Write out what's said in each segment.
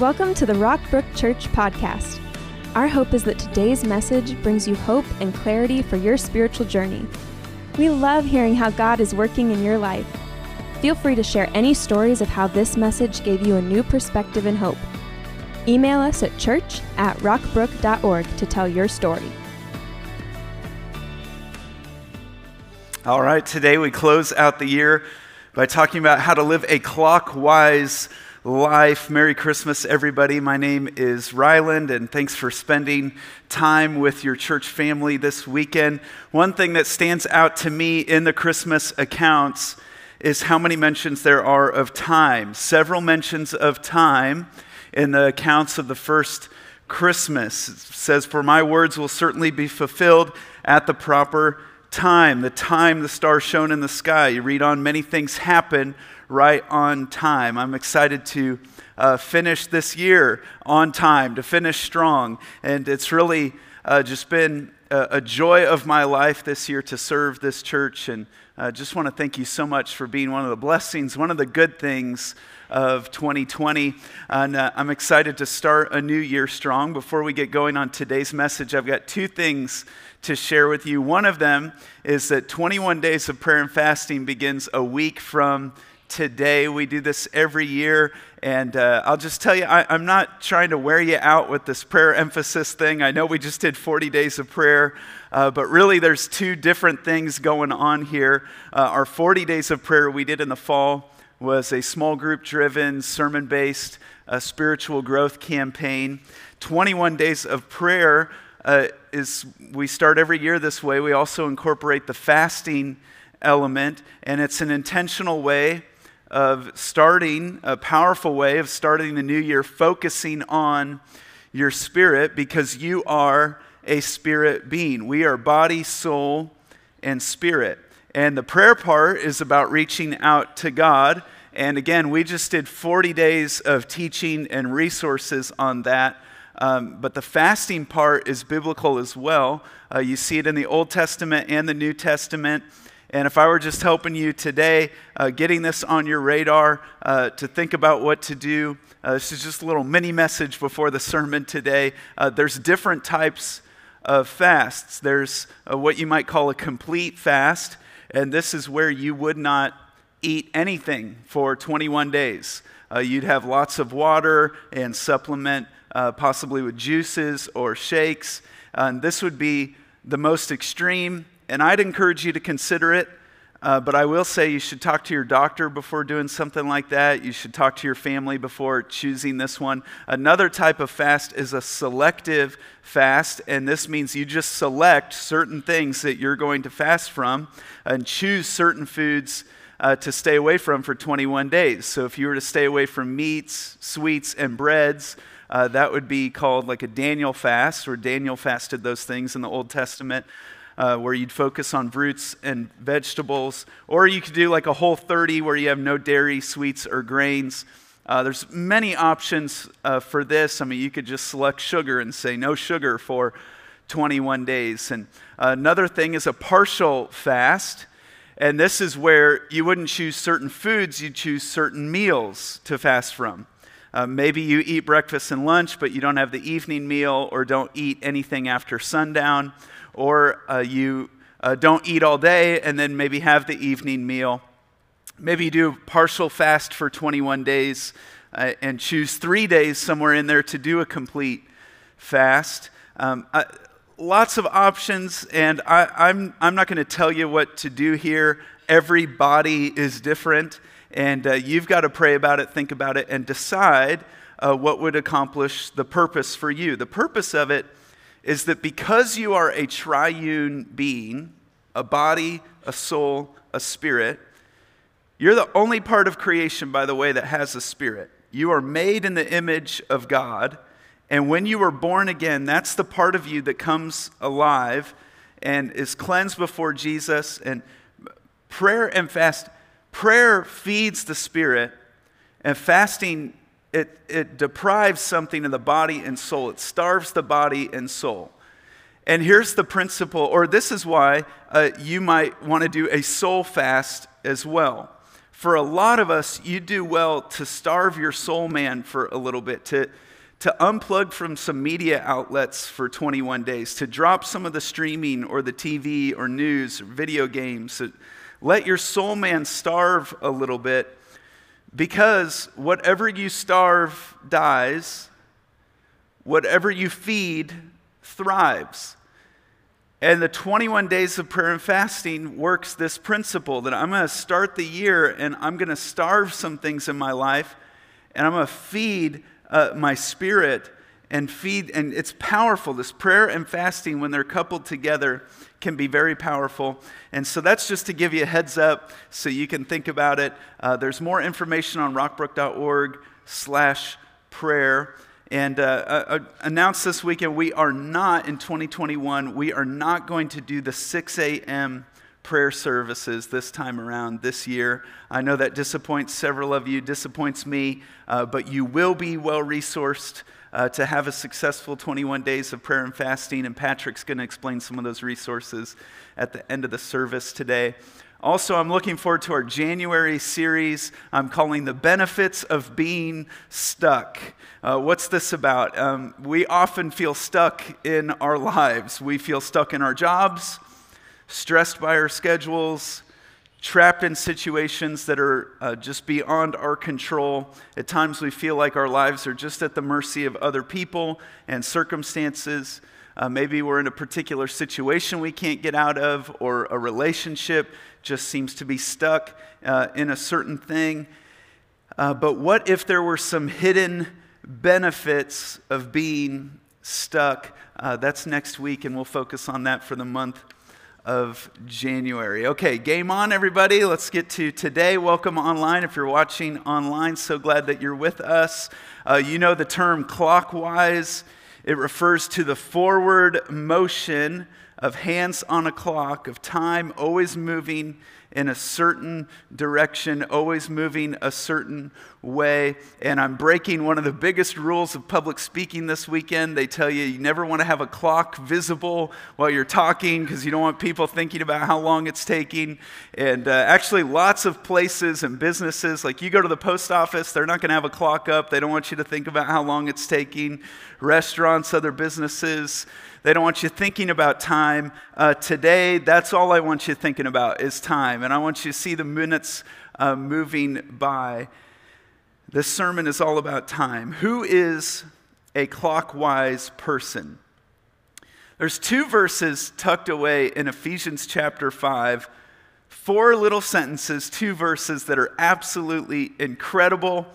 Welcome to the Rockbrook Church podcast. Our hope is that today's message brings you hope and clarity for your spiritual journey. We love hearing how God is working in your life. Feel free to share any stories of how this message gave you a new perspective and hope. Email us at church at rockbrook.org to tell your story. All right, today we close out the year by talking about how to live a clockwise life. Merry Christmas, everybody. My name is Ryland, and thanks for spending time with your church family this weekend. One thing that stands out to me in the Christmas accounts is how many mentions there are of time. Several mentions of time in the accounts of the first Christmas. It says, For my words will certainly be fulfilled at the proper time. The time the star shone in the sky. You read on, many things happen right on time. I'm excited to uh, finish this year on time, to finish strong. And it's really uh, just been a, a, joy of my life this year to serve this church. And I uh, just want to thank you so much for being one of the blessings, one of the good things of 2020. And uh, I'm excited to start a new year strong. Before we get going on today's message, I've got two things to share with you. One of them is that 21 days of prayer and fasting begins a week from today. We do this every year. And uh, I'll just tell you, I, am not trying to wear you out with this prayer emphasis thing. I know we just did 40 days of prayer, uh, but really there's two different things going on here. Uh, our 40 days of prayer we did in the fall was a small group driven, sermon based uh, spiritual growth campaign. 21 days of prayer uh, is, we start every year this way. We also incorporate the fasting element, and it's an intentional way of starting, a powerful way of starting the new year, focusing on your spirit because you are a spirit being. We are body, soul, and spirit. And the prayer part is about reaching out to God. And again, we just did 40 days of teaching and resources on that. Um, but the fasting part is biblical as well. Uh, you see it in the Old Testament and the New Testament. And if I were just helping you today, uh, getting this on your radar uh, to think about what to do, uh, this is just a little mini message before the sermon today. Uh, there's different types of fasts. There's uh, what you might call a complete fast, and this is where you would not eat anything for 21 days. Uh, you'd have lots of water and supplement, possibly with juices or shakes. and this would be the most extreme and I'd encourage you to consider it. Uh, but I will say you should talk to your doctor before doing something like that. You should talk to your family before choosing this one. Another type of fast is a selective fast, and this means you just select certain things that you're going to fast from and choose certain foods uh, to stay away from for 21 days. So if you were to stay away from meats, sweets, and breads, uh, that would be called like a Daniel fast, or Daniel fasted those things in the Old Testament uh, where you'd focus on fruits and vegetables, or you could do like a whole 30 where you have no dairy, sweets, or grains. Uh, there's many options uh, for this. I mean, you could just select sugar and say no sugar for 21 days. And another thing is a partial fast. And this is where you wouldn't choose certain foods, you choose certain meals to fast from. Uh, maybe you eat breakfast and lunch, but you don't have the evening meal or don't eat anything after sundown or uh, you uh, don't eat all day and then maybe have the evening meal. Maybe you do partial fast for 21 days uh, and choose three days somewhere in there to do a complete fast. Um, lots of options, and I, I'm, I'm not going to tell you what to do here. Every body is different, and uh, you've got to pray about it, think about it, and decide uh, what would accomplish the purpose for you. The purpose of it is that because you are a triune being, a body, a soul, a spirit, you're the only part of creation, by the way, that has a spirit. You are made in the image of God. And when you are born again, that's the part of you that comes alive and is cleansed before Jesus. And prayer and fast, prayer feeds the spirit, and fasting it, it deprives something of the body and soul. It starves the body and soul. And here's the principle, or this is why uh, you might want to do a soul fast as well. for a lot of us, you do well to starve your soul man for a little bit, to, to unplug from some media outlets for 21 days, to drop some of the streaming or the TV or news or video games. Let your soul man starve a little bit because whatever you starve dies, whatever you feed thrives. And the 21 days of prayer and fasting works this principle that I'm going to start the year and I'm going to starve some things in my life and I'm going to feed uh, my spirit and feed. And it's powerful. This prayer and fasting, when they're coupled together, can be very powerful. And so that's just to give you a heads up so you can think about it. Uh, there's more information on rockbrook.org slash prayer. And uh, uh, uh, announced this weekend, we are not in 2021, we are not going to do the 6 a.m. prayer services this time around this year. I know that disappoints several of you, disappoints me, uh, but you will be well resourced. Uh, to have a successful 21 days of prayer and fasting, and Patrick's going to explain some of those resources at the end of the service today. Also, I'm looking forward to our January series I'm calling The Benefits of Being Stuck. Uh, what's this about? Um, we often feel stuck in our lives. We feel stuck in our jobs, stressed by our schedules, trapped in situations that are uh, just beyond our control. At times, we feel like our lives are just at the mercy of other people and circumstances. Uh, maybe we're in a particular situation we can't get out of, or a relationship just seems to be stuck uh, in a certain thing. Uh, but what if there were some hidden benefits of being stuck? Uh, that's next week, and we'll focus on that for the month of January. Okay, game on, everybody. Let's get to today. Welcome online. If you're watching online, so glad that you're with us. Uh, you know the term clockwise, it refers to the forward motion of hands on a clock, of time always moving in a certain direction, always moving a certain way. And I'm breaking one of the biggest rules of public speaking this weekend. They tell you you never want to have a clock visible while you're talking because you don't want people thinking about how long it's taking. And uh, actually, lots of places and businesses, like you go to the post office, they're not going to have a clock up. They don't want you to think about how long it's taking. Restaurants, other businesses, they don't want you thinking about time. Uh, today, that's all I want you thinking about is time. And I want you to see the minutes uh, moving by. This sermon is all about time. Who is a clockwise person? There's two verses tucked away in Ephesians chapter 5, four little sentences, two verses that are absolutely incredible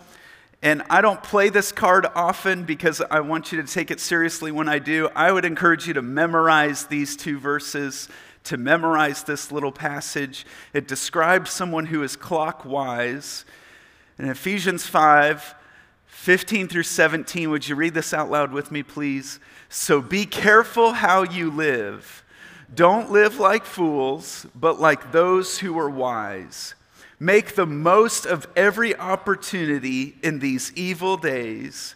and I don't play this card often because I want you to take it seriously when I do. I would encourage you to memorize these two verses, to memorize this little passage. It describes someone who is clockwise. In Ephesians 5, 15 through 17, would you read this out loud with me, please? So be careful how you live. Don't live like fools, but like those who are wise. Make the most of every opportunity in these evil days.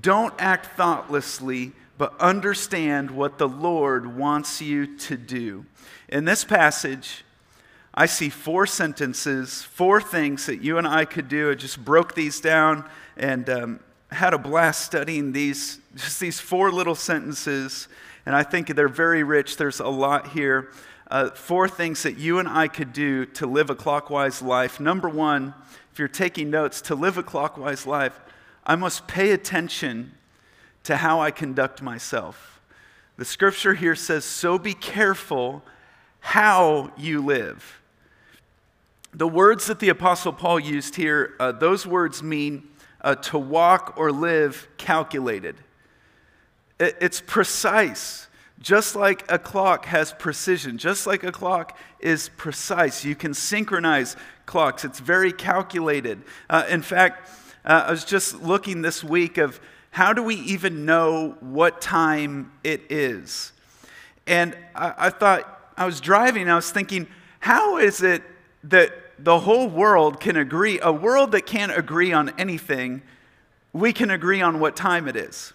Don't act thoughtlessly, but understand what the Lord wants you to do. In this passage, I see four sentences, four things that you and I could do. I just broke these down and um, had a blast studying these, just these four little sentences. And I think they're very rich. There's a lot here uh, four things that you and I could do to live a clockwise life. Number one, if you're taking notes, to live a clockwise life, I must pay attention to how I conduct myself. The scripture here says, So be careful how you live. The words that the Apostle Paul used here, uh, those words mean uh, to walk or live calculated. It's precise. Just like a clock has precision, just like a clock is precise, you can synchronize clocks. It's very calculated. Uh, in fact, uh, I was just looking this week of how do we even know what time it is? And I, I thought, I was driving, I was thinking, how is it that the whole world can agree, a world that can't agree on anything, we can agree on what time it is?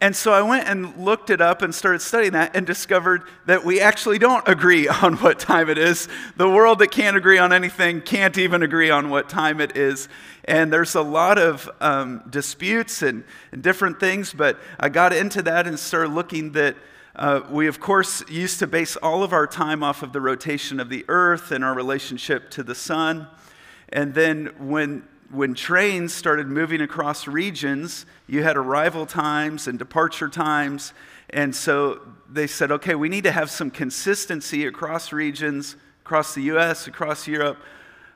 And so I went and looked it up and started studying that and discovered that we actually don't agree on what time it is. The world that can't agree on anything can't even agree on what time it is. And there's a lot of um, disputes and, and, different things, but I got into that and started looking that uh, we, of course, used to base all of our time off of the rotation of the earth and our relationship to the sun. And then when when trains started moving across regions, you had arrival times and departure times. And so they said, okay, we need to have some consistency across regions, across the US, across Europe.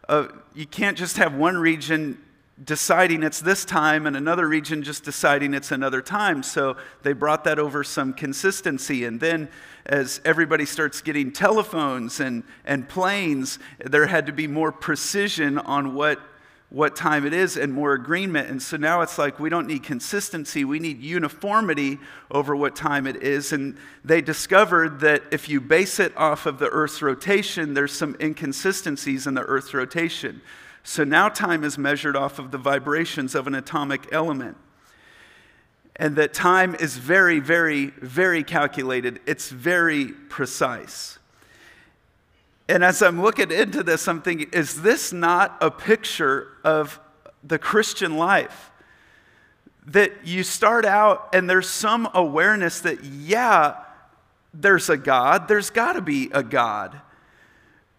Uh, you can't just have one region deciding it's this time and another region just deciding it's another time. So they brought that over some consistency. And then as everybody starts getting telephones and, and planes, there had to be more precision on what what time it is and more agreement. And so now it's like we don't need consistency, we need uniformity over what time it is. And they discovered that if you base it off of the Earth's rotation, there's some inconsistencies in the Earth's rotation. So now time is measured off of the vibrations of an atomic element. And that time is very, very, very calculated, it's very precise. And as I'm looking into this, I'm thinking, is this not a picture of the Christian life? That you start out and there's some awareness that, yeah, there's a God, there's got to be a God.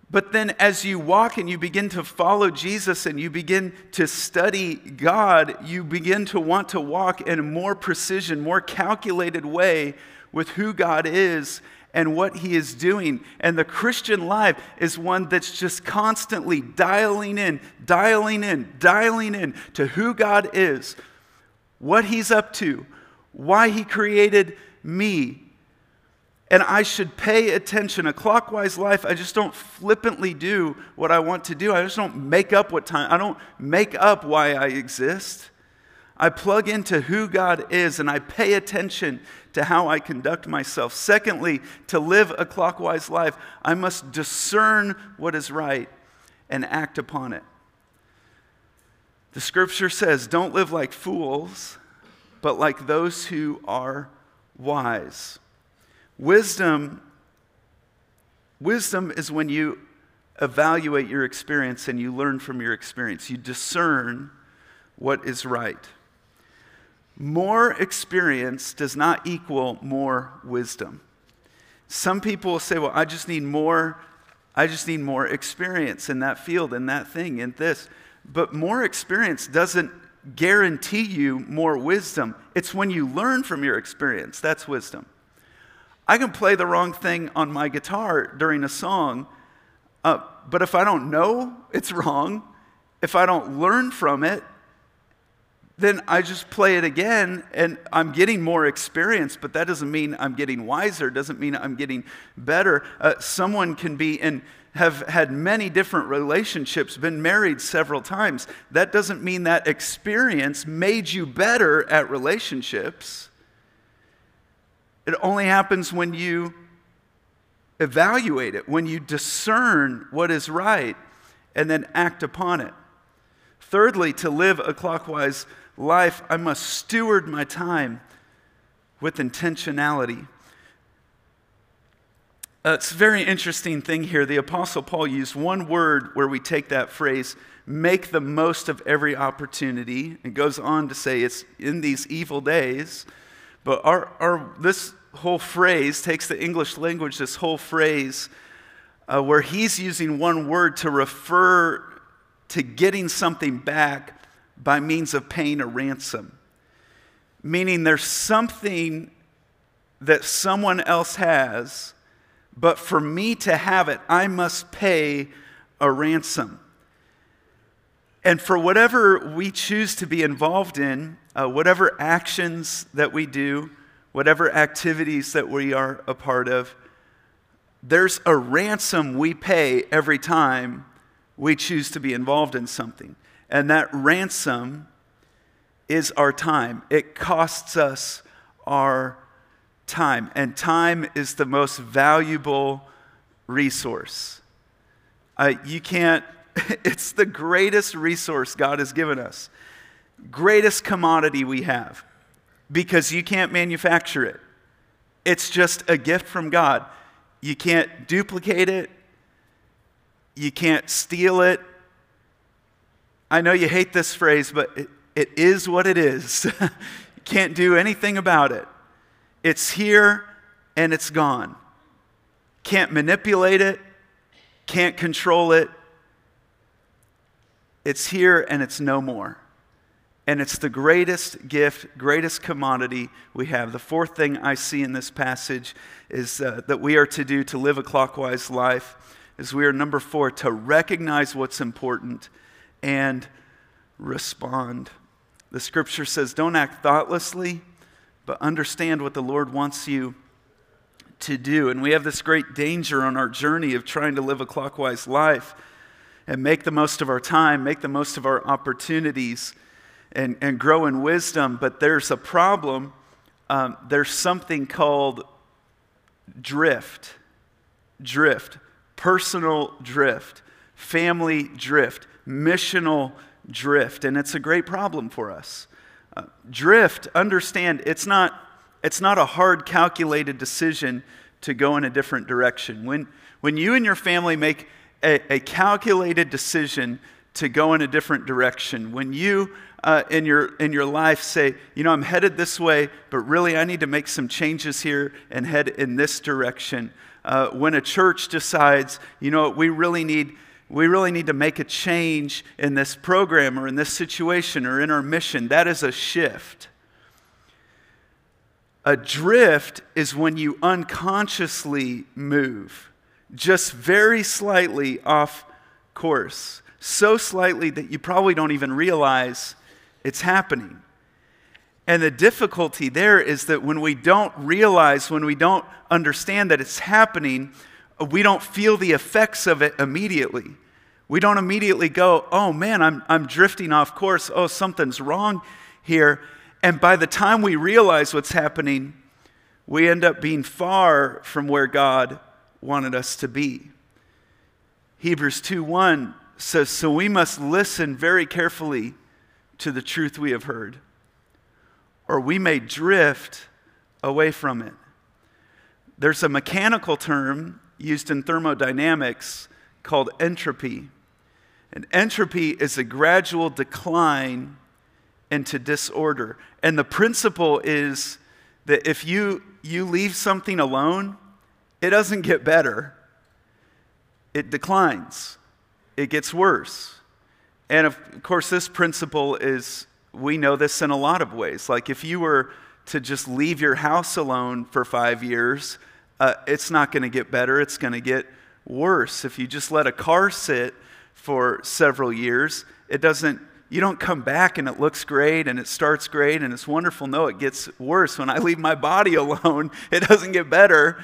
But then, as you walk and you begin to follow Jesus and you begin to study God, you begin to want to walk in a more precision, more calculated way with who God is and what he is doing. And the Christian life is one that's just constantly dialing in, dialing in, dialing in to who God is, what he's up to, why he created me. And I should pay attention. A clockwise life, I just don't flippantly do what I want to do. I just don't make up what time, I don't make up why I exist. I plug into who God is and I pay attention to how I conduct myself. Secondly, to live a clockwise life, I must discern what is right and act upon it. The scripture says, Don't live like fools, but like those who are wise. Wisdom, wisdom is when you evaluate your experience and you learn from your experience. You discern what is right. More experience does not equal more wisdom. Some people will say, well, I just need more, I just need more experience in that field, in that thing, in this. But more experience doesn't guarantee you more wisdom. It's when you learn from your experience. That's wisdom. I can play the wrong thing on my guitar during a song, uh, but if I don't know it's wrong, if I don't learn from it, then I just play it again and I'm getting more experience, but that doesn't mean I'm getting wiser, doesn't mean I'm getting better. Uh, someone can be and have had many different relationships, been married several times. That doesn't mean that experience made you better at relationships. It only happens when you evaluate it, when you discern what is right and then act upon it. Thirdly, to live a clockwise life, I must steward my time with intentionality. Uh, it's a very interesting thing here. The Apostle Paul used one word where we take that phrase, make the most of every opportunity. It goes on to say it's in these evil days. But our, our, this whole phrase takes the English language, this whole phrase, uh, where he's using one word to refer to getting something back by means of paying a ransom. Meaning there's something that someone else has, but for me to have it, I must pay a ransom. And for whatever we choose to be involved in, uh, whatever actions that we do, whatever activities that we are a part of, there's a ransom we pay every time we choose to be involved in something. And that ransom is our time. It costs us our time. And time is the most valuable resource. Uh, you can't, it's the greatest resource God has given us, greatest commodity we have. because you can't manufacture it. It's just a gift from God. You can't duplicate it, you can't steal it. I know you hate this phrase, but it, it is what it is. you can't do anything about it. It's here and it's gone. Can't manipulate it, can't control it. It's here and it's no more. And it's the greatest gift, greatest commodity we have. The fourth thing I see in this passage is uh, that we are to do to live a clockwise life is we are number four to recognize what's important and respond. The scripture says, don't act thoughtlessly, but understand what the Lord wants you to do. And we have this great danger on our journey of trying to live a clockwise life and make the most of our time, make the most of our opportunities, and, and grow in wisdom. But there's a problem. Um, there's something called drift. Drift. Personal drift. Family drift. Missional drift. And it's a great problem for us. Uh, drift, understand, it's not, it's not a hard calculated decision to go in a different direction. When, when you and your family make a, a calculated decision to go in a different direction, when you uh, in, your, in your life say, you know, I'm headed this way, but really I need to make some changes here and head in this direction. Uh, when a church decides, you know, we really need we really need to make a change in this program or in this situation or in our mission. That is a shift. A drift is when you unconsciously move, just very slightly off course, so slightly that you probably don't even realize it's happening. And the difficulty there is that when we don't realize, when we don't understand that it's happening, we don't feel the effects of it immediately. We don't immediately go, oh man, I'm, I'm drifting off course. Oh, something's wrong here. And by the time we realize what's happening, we end up being far from where God wanted us to be. Hebrews 2:1 says, "So we must listen very carefully to the truth we have heard, or we may drift away from it." There's a mechanical term used in thermodynamics called entropy. And entropy is a gradual decline into disorder. And the principle is that if you, you leave something alone, it doesn't get better, it declines, it gets worse. And of course, this principle is, we know this in a lot of ways. Like if you were to just leave your house alone for five years, uh, it's not going to get better, it's going to get worse. If you just let a car sit for several years, it doesn't you don't come back and it looks great and it starts great and it's wonderful. No, it gets worse. When I leave my body alone, it doesn't get better.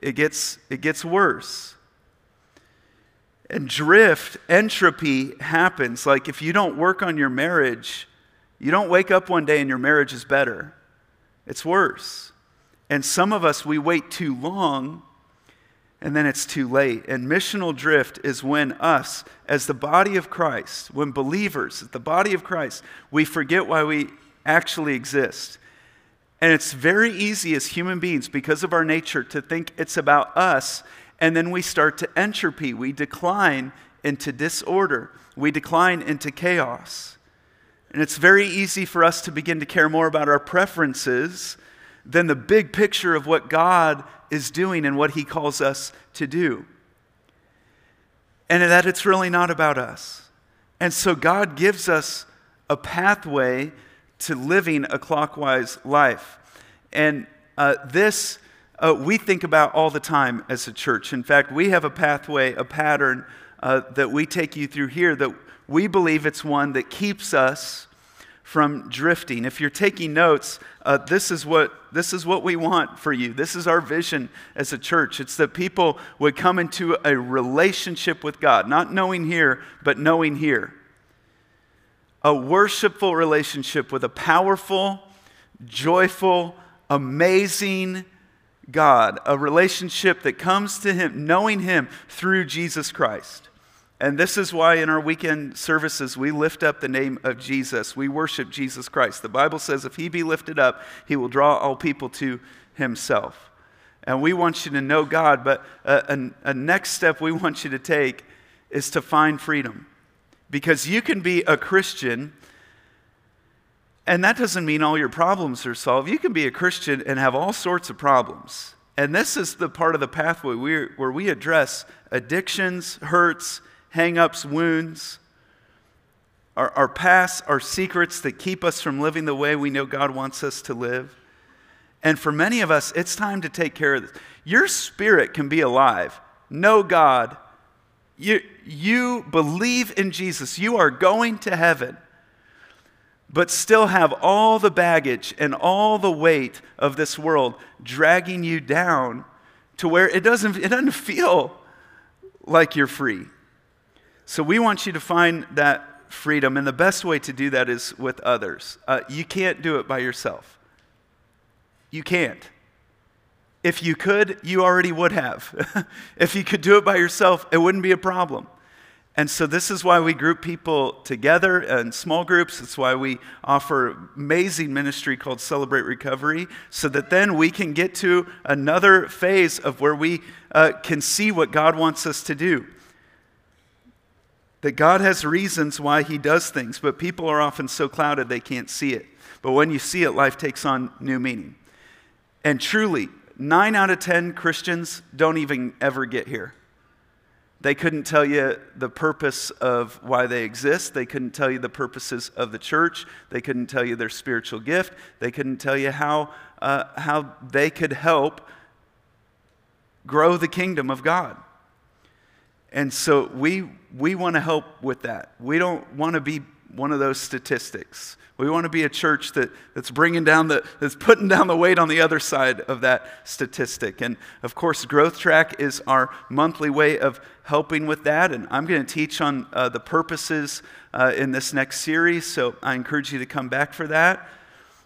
It gets it gets worse. And drift, entropy happens. Like if you don't work on your marriage, you don't wake up one day and your marriage is better. It's worse. And some of us, we wait too long and then it's too late. And missional drift is when us, as the body of Christ, when believers, the body of Christ, we forget why we actually exist. And it's very easy as human beings, because of our nature, to think it's about us, and then we start to entropy. We decline into disorder, we decline into chaos. And it's very easy for us to begin to care more about our preferences than the big picture of what God is doing and what He calls us to do. And that it's really not about us. And so God gives us a pathway to living a clockwise life. And uh, this uh, we think about all the time as a church. In fact, we have a pathway, a pattern uh, that we take you through here that we believe it's one that keeps us from drifting. If you're taking notes, uh, this, is what, this is what we want for you. This is our vision as a church. It's that people would come into a relationship with God, not knowing here, but knowing here. A worshipful relationship with a powerful, joyful, amazing God. A relationship that comes to Him, knowing Him through Jesus Christ. And this is why in our weekend services we lift up the name of Jesus. We worship Jesus Christ. The Bible says if he be lifted up, he will draw all people to himself. And we want you to know God, but a, a, a next step we want you to take is to find freedom. Because you can be a Christian, and that doesn't mean all your problems are solved. You can be a Christian and have all sorts of problems. And this is the part of the pathway where we address addictions, hurts, hang-ups, wounds, our, our past, our secrets that keep us from living the way we know God wants us to live. And for many of us, it's time to take care of this. Your spirit can be alive, know God. You, you believe in Jesus. You are going to heaven, but still have all the baggage and all the weight of this world dragging you down to where it doesn't, it doesn't feel like you're free. So we want you to find that freedom, and the best way to do that is with others. Uh, you can't do it by yourself. You can't. If you could, you already would have. if you could do it by yourself, it wouldn't be a problem. And so, this is why we group people together in small groups. It's why we offer amazing ministry called Celebrate Recovery, so that then we can get to another phase of where we uh, can see what God wants us to do. That God has reasons why He does things, but people are often so clouded they can't see it. But when you see it, life takes on new meaning. And truly, nine out of 10 Christians don't even ever get here. They couldn't tell you the purpose of why they exist. They couldn't tell you the purposes of the church. They couldn't tell you their spiritual gift. They couldn't tell you how, uh, how they could help grow the kingdom of God. And so we, we want to help with that. We don't want to be one of those statistics. We want to be a church that, that's bringing down the, that's putting down the weight on the other side of that statistic. And of course, Growth Track is our monthly way of helping with that. And I'm going to teach on uh, the purposes uh, in this next series. So I encourage you to come back for that.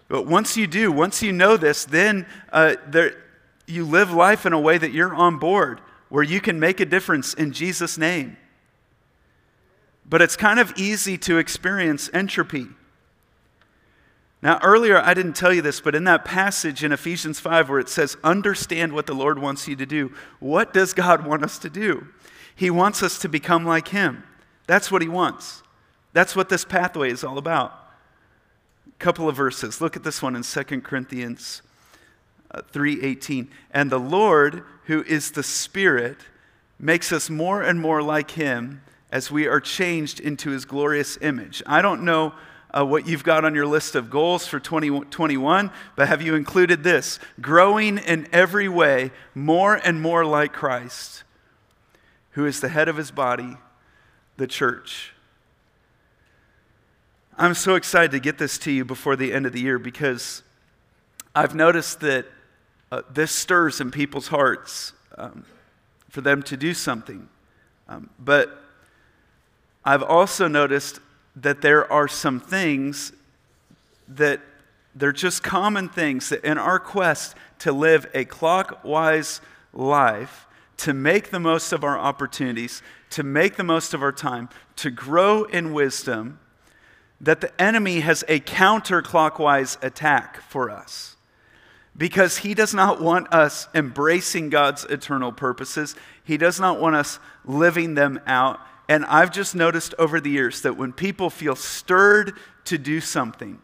But once you do, once you know this, then uh, there, you live life in a way that you're on board where you can make a difference in Jesus' name. But it's kind of easy to experience entropy. Now, earlier I didn't tell you this, but in that passage in Ephesians 5 where it says, understand what the Lord wants you to do, what does God want us to do? He wants us to become like Him. That's what He wants. That's what this pathway is all about. A couple of verses. Look at this one in 2 Corinthians 3:18. And the Lord, who is the Spirit, makes us more and more like him as we are changed into his glorious image. I don't know uh, what you've got on your list of goals for 2021, but have you included this? Growing in every way more and more like Christ, who is the head of his body, the church. I'm so excited to get this to you before the end of the year because I've noticed that uh, this stirs in people's hearts um, for them to do something. Um, but I've also noticed that there are some things that they're just common things that in our quest to live a clockwise life, to make the most of our opportunities, to make the most of our time, to grow in wisdom, that the enemy has a counterclockwise attack for us because he does not want us embracing God's eternal purposes. He does not want us living them out. And I've just noticed over the years that when people feel stirred to do something,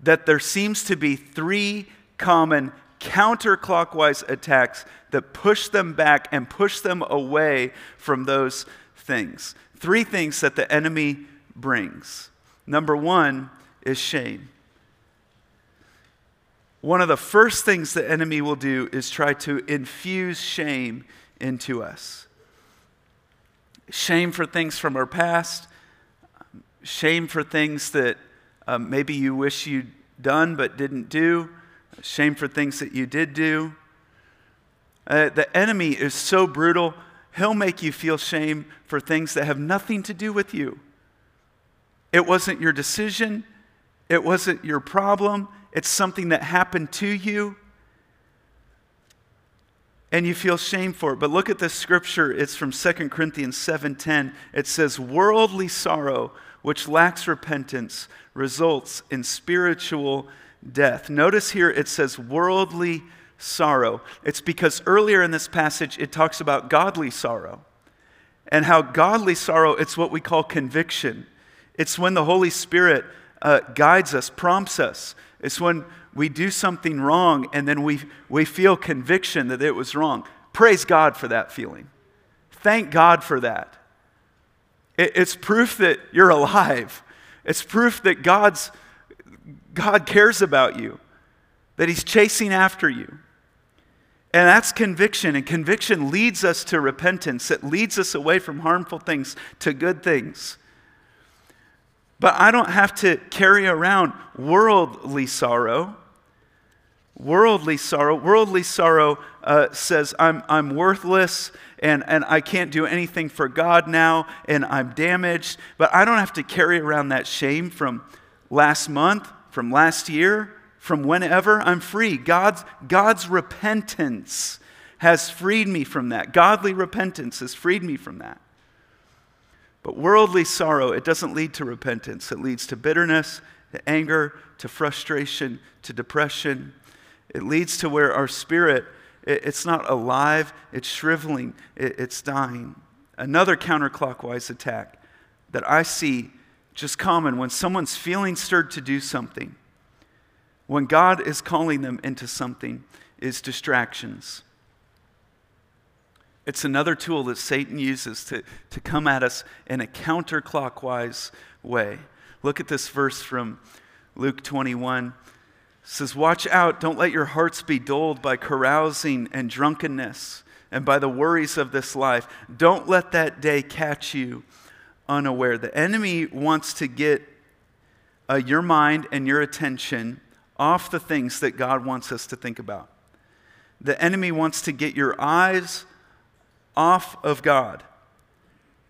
that there seems to be three common counterclockwise attacks that push them back and push them away from those things. Three things that the enemy brings. Number one is shame one of the first things the enemy will do is try to infuse shame into us. Shame for things from our past, shame for things that um, maybe you wish you'd done but didn't do, shame for things that you did do. Uh, the enemy is so brutal, he'll make you feel shame for things that have nothing to do with you. It wasn't your decision, it wasn't your problem, it's something that happened to you. and you feel shame for it. But look at this scripture. It's from 2 Corinthians 7:10. It says, "Worldly sorrow which lacks repentance results in spiritual death." Notice here it says worldly sorrow. It's because earlier in this passage it talks about godly sorrow. And how godly sorrow, it's what we call conviction. It's when the Holy Spirit uh, guides us, prompts us. It's when we do something wrong and then we, we feel conviction that it was wrong. Praise God for that feeling. Thank God for that. It, it's proof that you're alive. It's proof that God's, God cares about you, that He's chasing after you. And that's conviction, and conviction leads us to repentance. It leads us away from harmful things to good things. But I don't have to carry around worldly sorrow. Worldly sorrow. Worldly sorrow uh, says, I'm, I'm worthless and, and I can't do anything for God now and I'm damaged. But I don't have to carry around that shame from last month, from last year, from whenever. I'm free. God's, God's repentance has freed me from that. Godly repentance has freed me from that. But worldly sorrow, it doesn't lead to repentance. It leads to bitterness, to anger, to frustration, to depression. It leads to where our spirit, it's not alive, it's shriveling, it's dying. Another counterclockwise attack that I see just common when someone's feeling stirred to do something, when God is calling them into something, is distractions. It's another tool that Satan uses to, to come at us in a counterclockwise way. Look at this verse from Luke 21. It says, Watch out, don't let your hearts be dulled by carousing and drunkenness and by the worries of this life. Don't let that day catch you unaware. The enemy wants to get uh, your mind and your attention off the things that God wants us to think about. The enemy wants to get your eyes off of God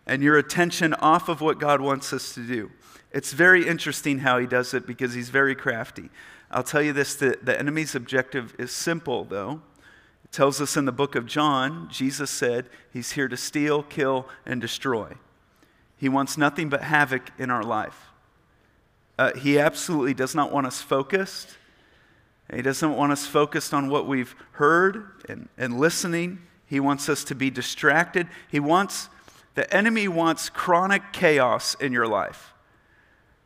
and your attention off of what God wants us to do. It's very interesting how he does it because he's very crafty. I'll tell you this the, the enemy's objective is simple, though. It tells us in the book of John, Jesus said he's here to steal, kill, and destroy. He wants nothing but havoc in our life. Uh, he absolutely does not want us focused. He doesn't want us focused on what we've heard and, and listening. He wants us to be distracted. He wants, the enemy wants chronic chaos in your life.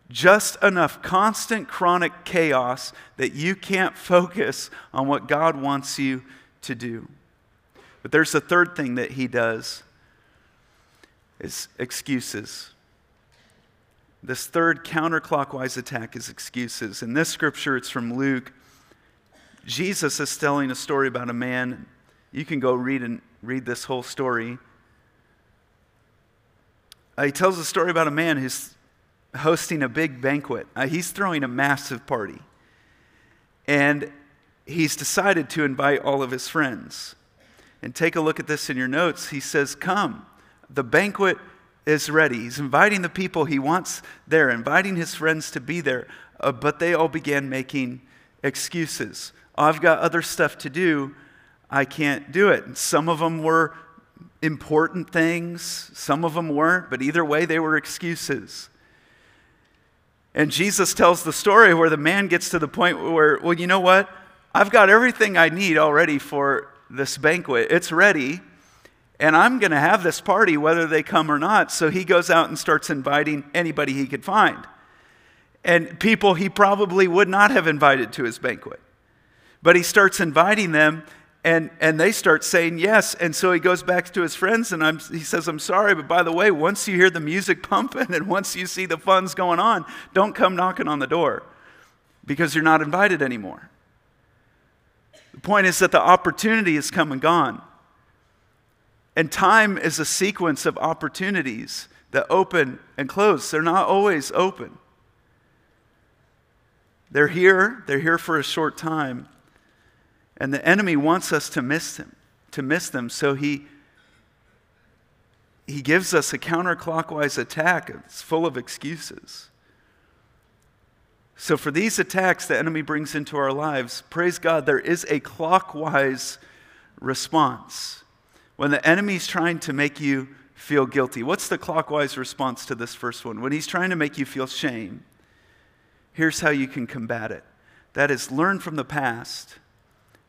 Just enough constant chronic chaos that you can't focus on what God wants you to do. But there's a third thing that he does is excuses. This third counterclockwise attack is excuses. In this scripture, it's from Luke. Jesus is telling a story about a man you can go read and read this whole story. Uh, he tells a story about a man who's hosting a big banquet. Uh, he's throwing a massive party. And he's decided to invite all of his friends. And take a look at this in your notes. He says, Come, the banquet is ready. He's inviting the people he wants there, inviting his friends to be there. Uh, but they all began making excuses. Oh, I've got other stuff to do. I can't do it. Some of them were important things, some of them weren't, but either way, they were excuses. And Jesus tells the story where the man gets to the point where, well, you know what? I've got everything I need already for this banquet. It's ready. And I'm going to have this party whether they come or not. So he goes out and starts inviting anybody he could find. And people he probably would not have invited to his banquet. But he starts inviting them, and, and they start saying yes. And so he goes back to his friends and I'm, he says, I'm sorry, but by the way, once you hear the music pumping and once you see the fun's going on, don't come knocking on the door because you're not invited anymore. The point is that the opportunity has come and gone. And time is a sequence of opportunities that open and close. They're not always open. They're here, they're here for a short time. And the enemy wants us to miss them, to miss them. So he he gives us a counterclockwise attack. It's full of excuses. So, for these attacks the enemy brings into our lives, praise God, there is a clockwise response. When the enemy's trying to make you feel guilty, what's the clockwise response to this first one? When he's trying to make you feel shame, here's how you can combat it that is, learn from the past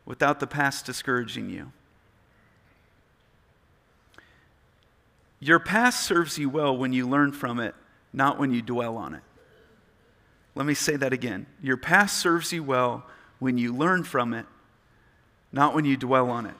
without the past discouraging you. Your past serves you well when you learn from it, not when you dwell on it. Let me say that again. Your past serves you well when you learn from it, not when you dwell on it.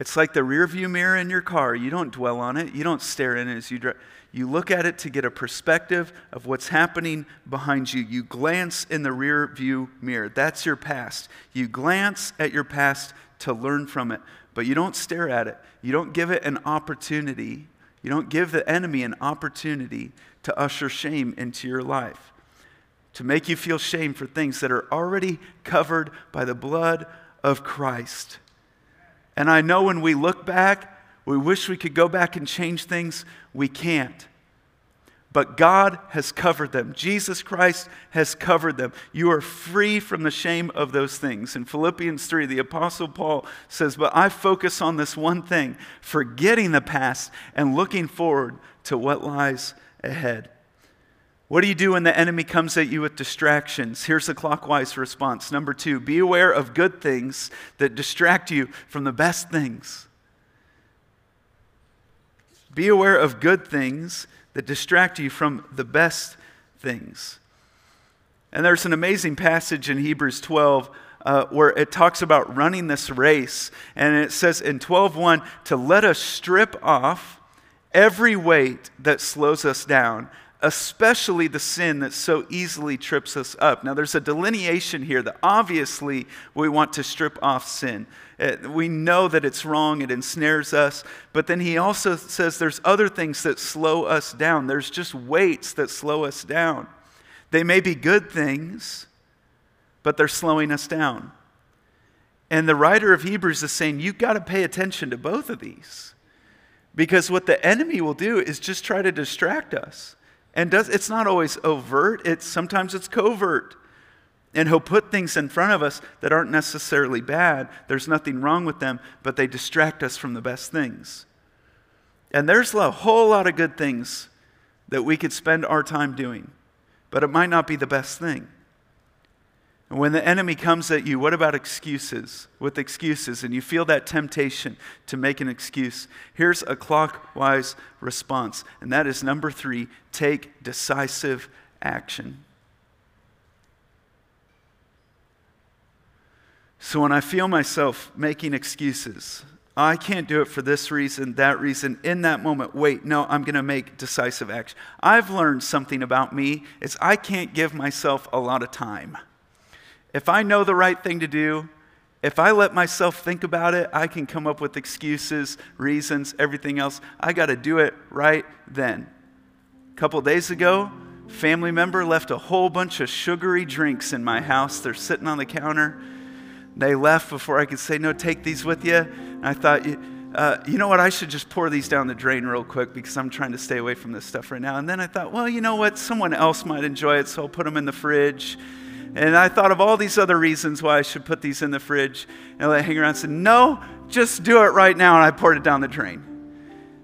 It's like the rearview mirror in your car. You don't dwell on it, you don't stare in it as you drive. You look at it to get a perspective of what's happening behind you. You glance in the rear view mirror. That's your past. You glance at your past to learn from it, but you don't stare at it. You don't give it an opportunity. You don't give the enemy an opportunity to usher shame into your life, to make you feel shame for things that are already covered by the blood of Christ. And I know when we look back, we wish we could go back and change things. We can't. But God has covered them. Jesus Christ has covered them. You are free from the shame of those things. In Philippians 3, the Apostle Paul says, But I focus on this one thing, forgetting the past and looking forward to what lies ahead. What do you do when the enemy comes at you with distractions? Here's the clockwise response. Number two, be aware of good things that distract you from the best things. Be aware of good things that distract you from the best things. And there's an amazing passage in Hebrews 12 uh, where it talks about running this race. And it says in 12:1 to let us strip off every weight that slows us down especially the sin that so easily trips us up. Now, there's a delineation here that obviously we want to strip off sin. Uh, we know that it's wrong, it ensnares us, but then he also says there's other things that slow us down. There's just weights that slow us down. They may be good things, but they're slowing us down. And the writer of Hebrews is saying you've got to pay attention to both of these. Because what the enemy will do is just try to distract us. And does, it's not always overt, it's, sometimes it's covert. And he'll put things in front of us that aren't necessarily bad. There's nothing wrong with them, but they distract us from the best things. And there's a whole lot of good things that we could spend our time doing, but it might not be the best thing. And when the enemy comes at you, what about excuses? With excuses, and you feel that temptation to make an excuse, here's a clockwise response. And that is number three take decisive action. So when I feel myself making excuses, I can't do it for this reason, that reason, in that moment, wait, no, I'm going to make decisive action. I've learned something about me is I can't give myself a lot of time. If I know the right thing to do, if I let myself think about it, I can come up with excuses, reasons, everything else. I got to do it right then. A couple days ago, family member left a whole bunch of sugary drinks in my house. They're sitting on the counter. They left before I could say, No, take these with you. And I thought, uh, you know what? I should just pour these down the drain real quick because I'm trying to stay away from this stuff right now. And then I thought, well, you know what? Someone else might enjoy it, so I'll put them in the fridge. And I thought of all these other reasons why I should put these in the fridge and let it hang around. I said, No, just do it right now. And I poured it down the drain.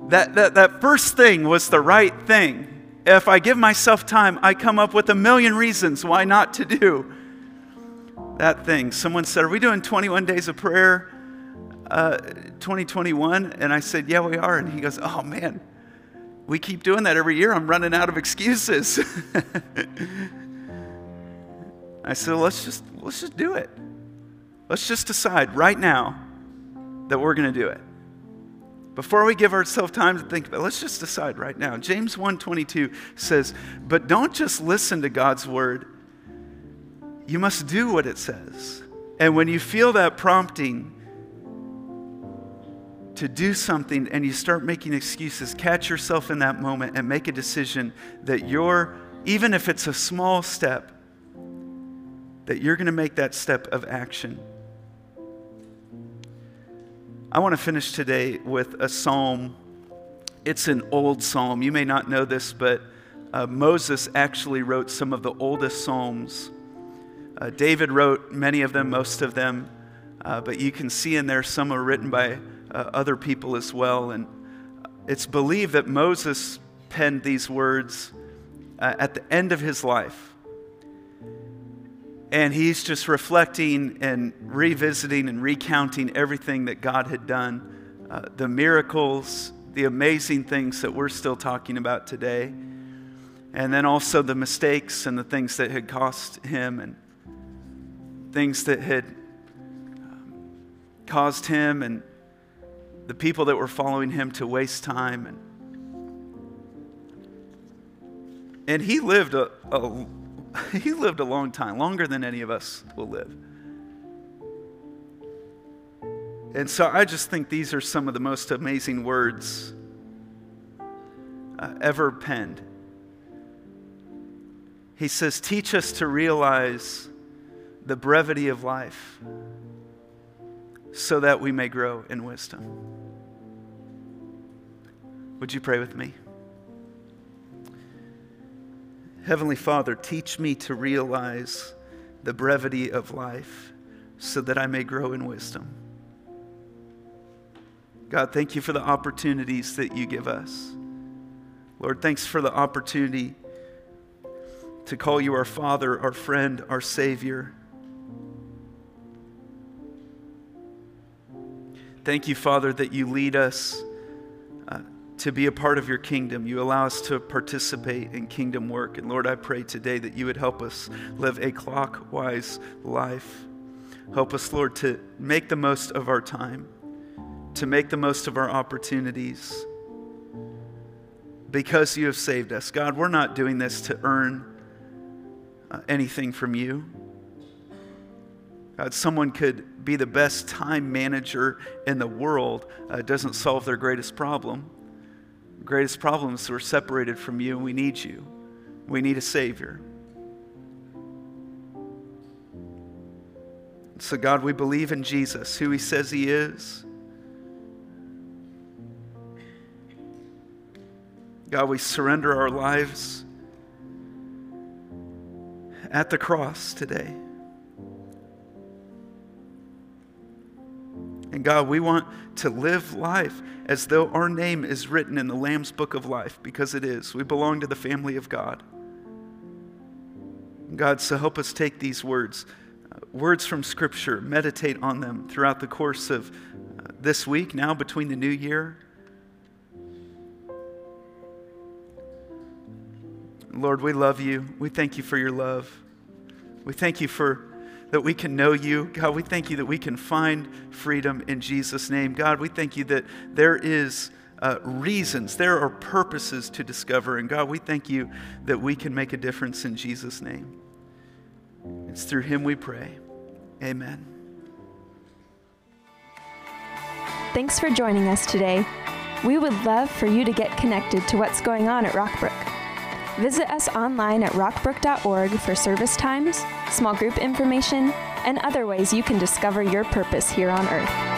That, that, that first thing was the right thing. If I give myself time, I come up with a million reasons why not to do that thing. Someone said, Are we doing 21 days of prayer uh, 2021? And I said, Yeah, we are. And he goes, Oh, man, we keep doing that every year. I'm running out of excuses. I said, let's just, let's just do it. Let's just decide right now that we're going to do it. Before we give ourselves time to think about it, let's just decide right now. James 1:22 says, "But don't just listen to God's word. You must do what it says." And when you feel that prompting to do something and you start making excuses, catch yourself in that moment and make a decision that you're even if it's a small step, that you're going to make that step of action. I want to finish today with a psalm. It's an old psalm. You may not know this, but uh, Moses actually wrote some of the oldest psalms. Uh, David wrote many of them, most of them. uh, but you can see in there some are written by uh, other people as well. And it's believed that Moses penned these words uh, at the end of his life. And he's just reflecting and revisiting and recounting everything that God had done, uh, the miracles, the amazing things that we're still talking about today, and then also the mistakes and the things that had cost him and things that had um, caused him and the people that were following him to waste time and and he lived a, a he lived a long time longer than any of us will live and so i just think these are some of the most amazing words uh, ever penned he says teach us to realize the brevity of life so that we may grow in wisdom. Would you pray with me? Heavenly Father, teach me to realize the brevity of life so that I may grow in wisdom. God, thank you for the opportunities that you give us. Lord, thanks for the opportunity to call you our Father, our friend, our Savior. Thank you, Father, that you lead us to be a part of your kingdom. You allow us to participate in kingdom work. And Lord, I pray today that you would help us live a clockwise life. Help us, Lord, to make the most of our time, to make the most of our opportunities because you have saved us. God, we're not doing this to earn uh, anything from you. God, someone could be the best time manager in the world. Uh, doesn't solve their greatest problem. Greatest problem is we're separated from you and we need you. We need a Savior. So, God, we believe in Jesus, who He says He is. God, we surrender our lives at the cross today. And God, we want to live life as though our name is written in the Lamb's book of life, because it is. We belong to the family of God. God, so help us take these words, uh, words from Scripture, meditate on them throughout the course of uh, this week, now between the new year. Lord, we love you. We thank you for your love. We thank you for that we can know you. God, we thank you that we can find freedom in Jesus' name. God, we thank you that there is uh, reasons, there are purposes to discover. And God, we thank you that we can make a difference in Jesus' name. It's through him we pray. Amen. Thanks for joining us today. We would love for you to get connected to what's going on at Rockbrook. Visit us online at rockbrook.org for service times, small group information, and other ways you can discover your purpose here on earth.